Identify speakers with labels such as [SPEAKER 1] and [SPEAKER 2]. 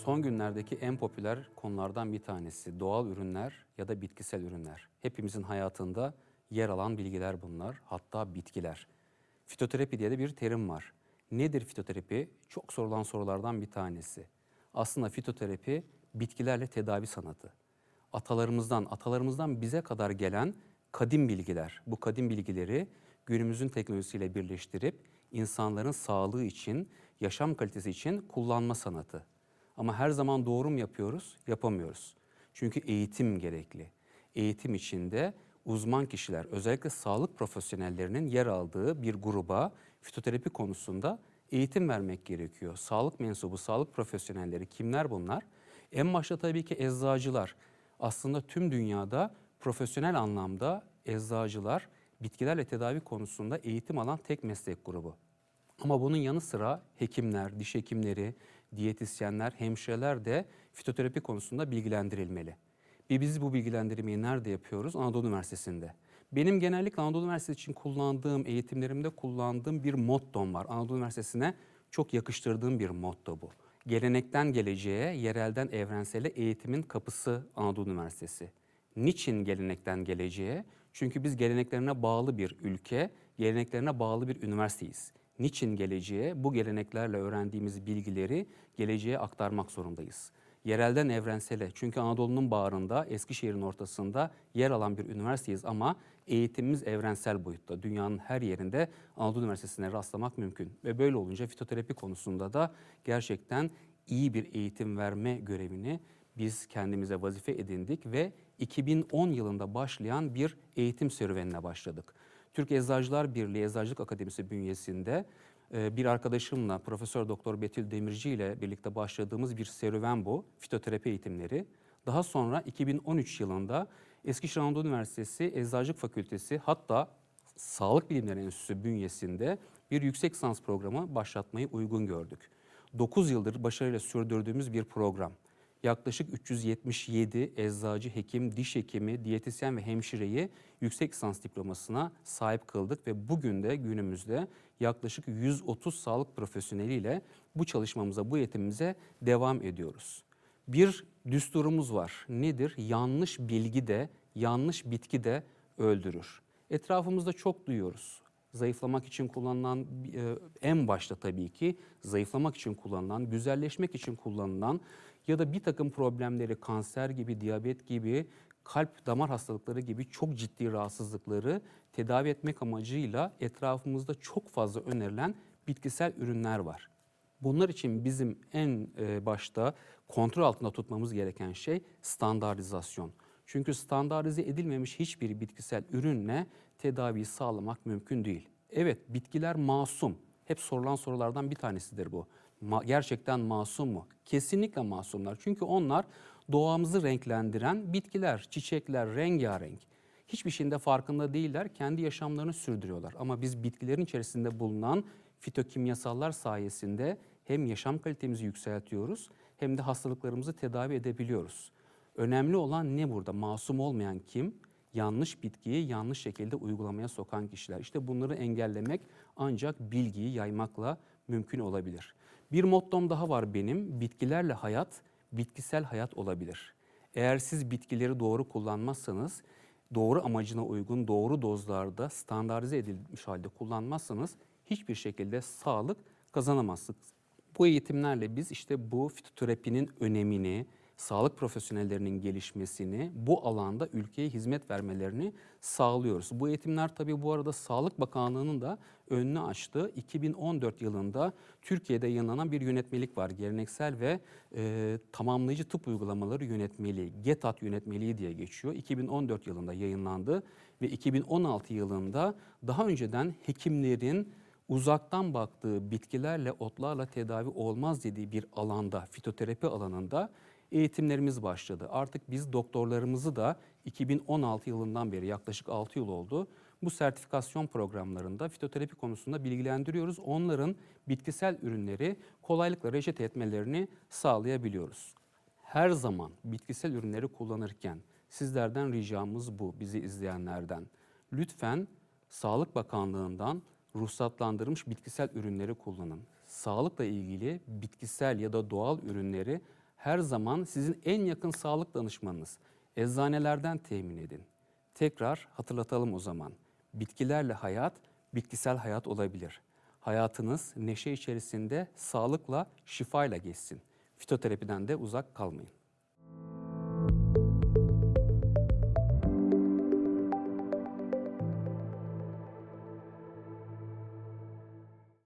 [SPEAKER 1] son günlerdeki en popüler konulardan bir tanesi doğal ürünler ya da bitkisel ürünler. Hepimizin hayatında yer alan bilgiler bunlar, hatta bitkiler. Fitoterapi diye de bir terim var. Nedir fitoterapi? Çok sorulan sorulardan bir tanesi. Aslında fitoterapi bitkilerle tedavi sanatı. Atalarımızdan, atalarımızdan bize kadar gelen kadim bilgiler. Bu kadim bilgileri günümüzün teknolojisiyle birleştirip insanların sağlığı için, yaşam kalitesi için kullanma sanatı. Ama her zaman doğru mu yapıyoruz? Yapamıyoruz. Çünkü eğitim gerekli. Eğitim içinde uzman kişiler, özellikle sağlık profesyonellerinin yer aldığı bir gruba fitoterapi konusunda eğitim vermek gerekiyor. Sağlık mensubu, sağlık profesyonelleri kimler bunlar? En başta tabii ki eczacılar. Aslında tüm dünyada profesyonel anlamda eczacılar bitkilerle tedavi konusunda eğitim alan tek meslek grubu. Ama bunun yanı sıra hekimler, diş hekimleri, diyetisyenler, hemşireler de fitoterapi konusunda bilgilendirilmeli. Ve biz bu bilgilendirmeyi nerede yapıyoruz? Anadolu Üniversitesi'nde. Benim genellikle Anadolu Üniversitesi için kullandığım, eğitimlerimde kullandığım bir mottom var. Anadolu Üniversitesi'ne çok yakıştırdığım bir motto bu. Gelenekten geleceğe, yerelden evrensele eğitimin kapısı Anadolu Üniversitesi. Niçin gelenekten geleceğe? Çünkü biz geleneklerine bağlı bir ülke, geleneklerine bağlı bir üniversiteyiz. Niçin geleceğe? Bu geleneklerle öğrendiğimiz bilgileri geleceğe aktarmak zorundayız. Yerelden evrensele çünkü Anadolu'nun bağrında, Eskişehir'in ortasında yer alan bir üniversiteyiz ama eğitimimiz evrensel boyutta. Dünyanın her yerinde Anadolu Üniversitesi'ne rastlamak mümkün. Ve böyle olunca fitoterapi konusunda da gerçekten iyi bir eğitim verme görevini biz kendimize vazife edindik ve 2010 yılında başlayan bir eğitim serüvenine başladık. Türk Eczacılar Birliği Eczacılık Akademisi bünyesinde e, bir arkadaşımla Profesör Doktor Betül Demirci ile birlikte başladığımız bir serüven bu. Fitoterapi eğitimleri. Daha sonra 2013 yılında Eskişehir Anadolu Üniversitesi Eczacılık Fakültesi hatta Sağlık Bilimleri Enstitüsü bünyesinde bir yüksek lisans programı başlatmayı uygun gördük. 9 yıldır başarıyla sürdürdüğümüz bir program. Yaklaşık 377 eczacı, hekim, diş hekimi, diyetisyen ve hemşireyi yüksek lisans diplomasına sahip kıldık ve bugün de günümüzde yaklaşık 130 sağlık profesyoneliyle bu çalışmamıza, bu eğitimimize devam ediyoruz. Bir düsturumuz var. Nedir? Yanlış bilgi de, yanlış bitki de öldürür. Etrafımızda çok duyuyoruz. Zayıflamak için kullanılan, e, en başta tabii ki zayıflamak için kullanılan, güzelleşmek için kullanılan ya da bir takım problemleri kanser gibi, diyabet gibi, kalp damar hastalıkları gibi çok ciddi rahatsızlıkları tedavi etmek amacıyla etrafımızda çok fazla önerilen bitkisel ürünler var. Bunlar için bizim en e, başta kontrol altında tutmamız gereken şey standartizasyon. Çünkü standartize edilmemiş hiçbir bitkisel ürünle tedaviyi sağlamak mümkün değil. Evet bitkiler masum. Hep sorulan sorulardan bir tanesidir bu. Ma- gerçekten masum mu? Kesinlikle masumlar. Çünkü onlar doğamızı renklendiren bitkiler, çiçekler, rengarenk. Hiçbir şeyin de farkında değiller, kendi yaşamlarını sürdürüyorlar. Ama biz bitkilerin içerisinde bulunan fitokimyasallar sayesinde hem yaşam kalitemizi yükseltiyoruz hem de hastalıklarımızı tedavi edebiliyoruz. Önemli olan ne burada? Masum olmayan kim? Yanlış bitkiyi yanlış şekilde uygulamaya sokan kişiler. İşte bunları engellemek ancak bilgiyi yaymakla mümkün olabilir. Bir mottom daha var benim. Bitkilerle hayat, bitkisel hayat olabilir. Eğer siz bitkileri doğru kullanmazsanız, doğru amacına uygun, doğru dozlarda standartize edilmiş halde kullanmazsanız hiçbir şekilde sağlık kazanamazsınız. Bu eğitimlerle biz işte bu fitoterapinin önemini, sağlık profesyonellerinin gelişmesini, bu alanda ülkeye hizmet vermelerini sağlıyoruz. Bu eğitimler tabii bu arada Sağlık Bakanlığı'nın da önünü açtı. 2014 yılında Türkiye'de yayınlanan bir yönetmelik var. Geleneksel ve e, tamamlayıcı tıp uygulamaları yönetmeliği, GETAT yönetmeliği diye geçiyor. 2014 yılında yayınlandı ve 2016 yılında daha önceden hekimlerin uzaktan baktığı bitkilerle, otlarla tedavi olmaz dediği bir alanda, fitoterapi alanında eğitimlerimiz başladı. Artık biz doktorlarımızı da 2016 yılından beri yaklaşık 6 yıl oldu. Bu sertifikasyon programlarında fitoterapi konusunda bilgilendiriyoruz. Onların bitkisel ürünleri kolaylıkla reçete etmelerini sağlayabiliyoruz. Her zaman bitkisel ürünleri kullanırken sizlerden ricamız bu bizi izleyenlerden. Lütfen Sağlık Bakanlığı'ndan ruhsatlandırılmış bitkisel ürünleri kullanın. Sağlıkla ilgili bitkisel ya da doğal ürünleri her zaman sizin en yakın sağlık danışmanınız. Eczanelerden temin edin. Tekrar hatırlatalım o zaman. Bitkilerle hayat, bitkisel hayat olabilir. Hayatınız neşe içerisinde sağlıkla, şifayla geçsin. Fitoterapiden de uzak kalmayın.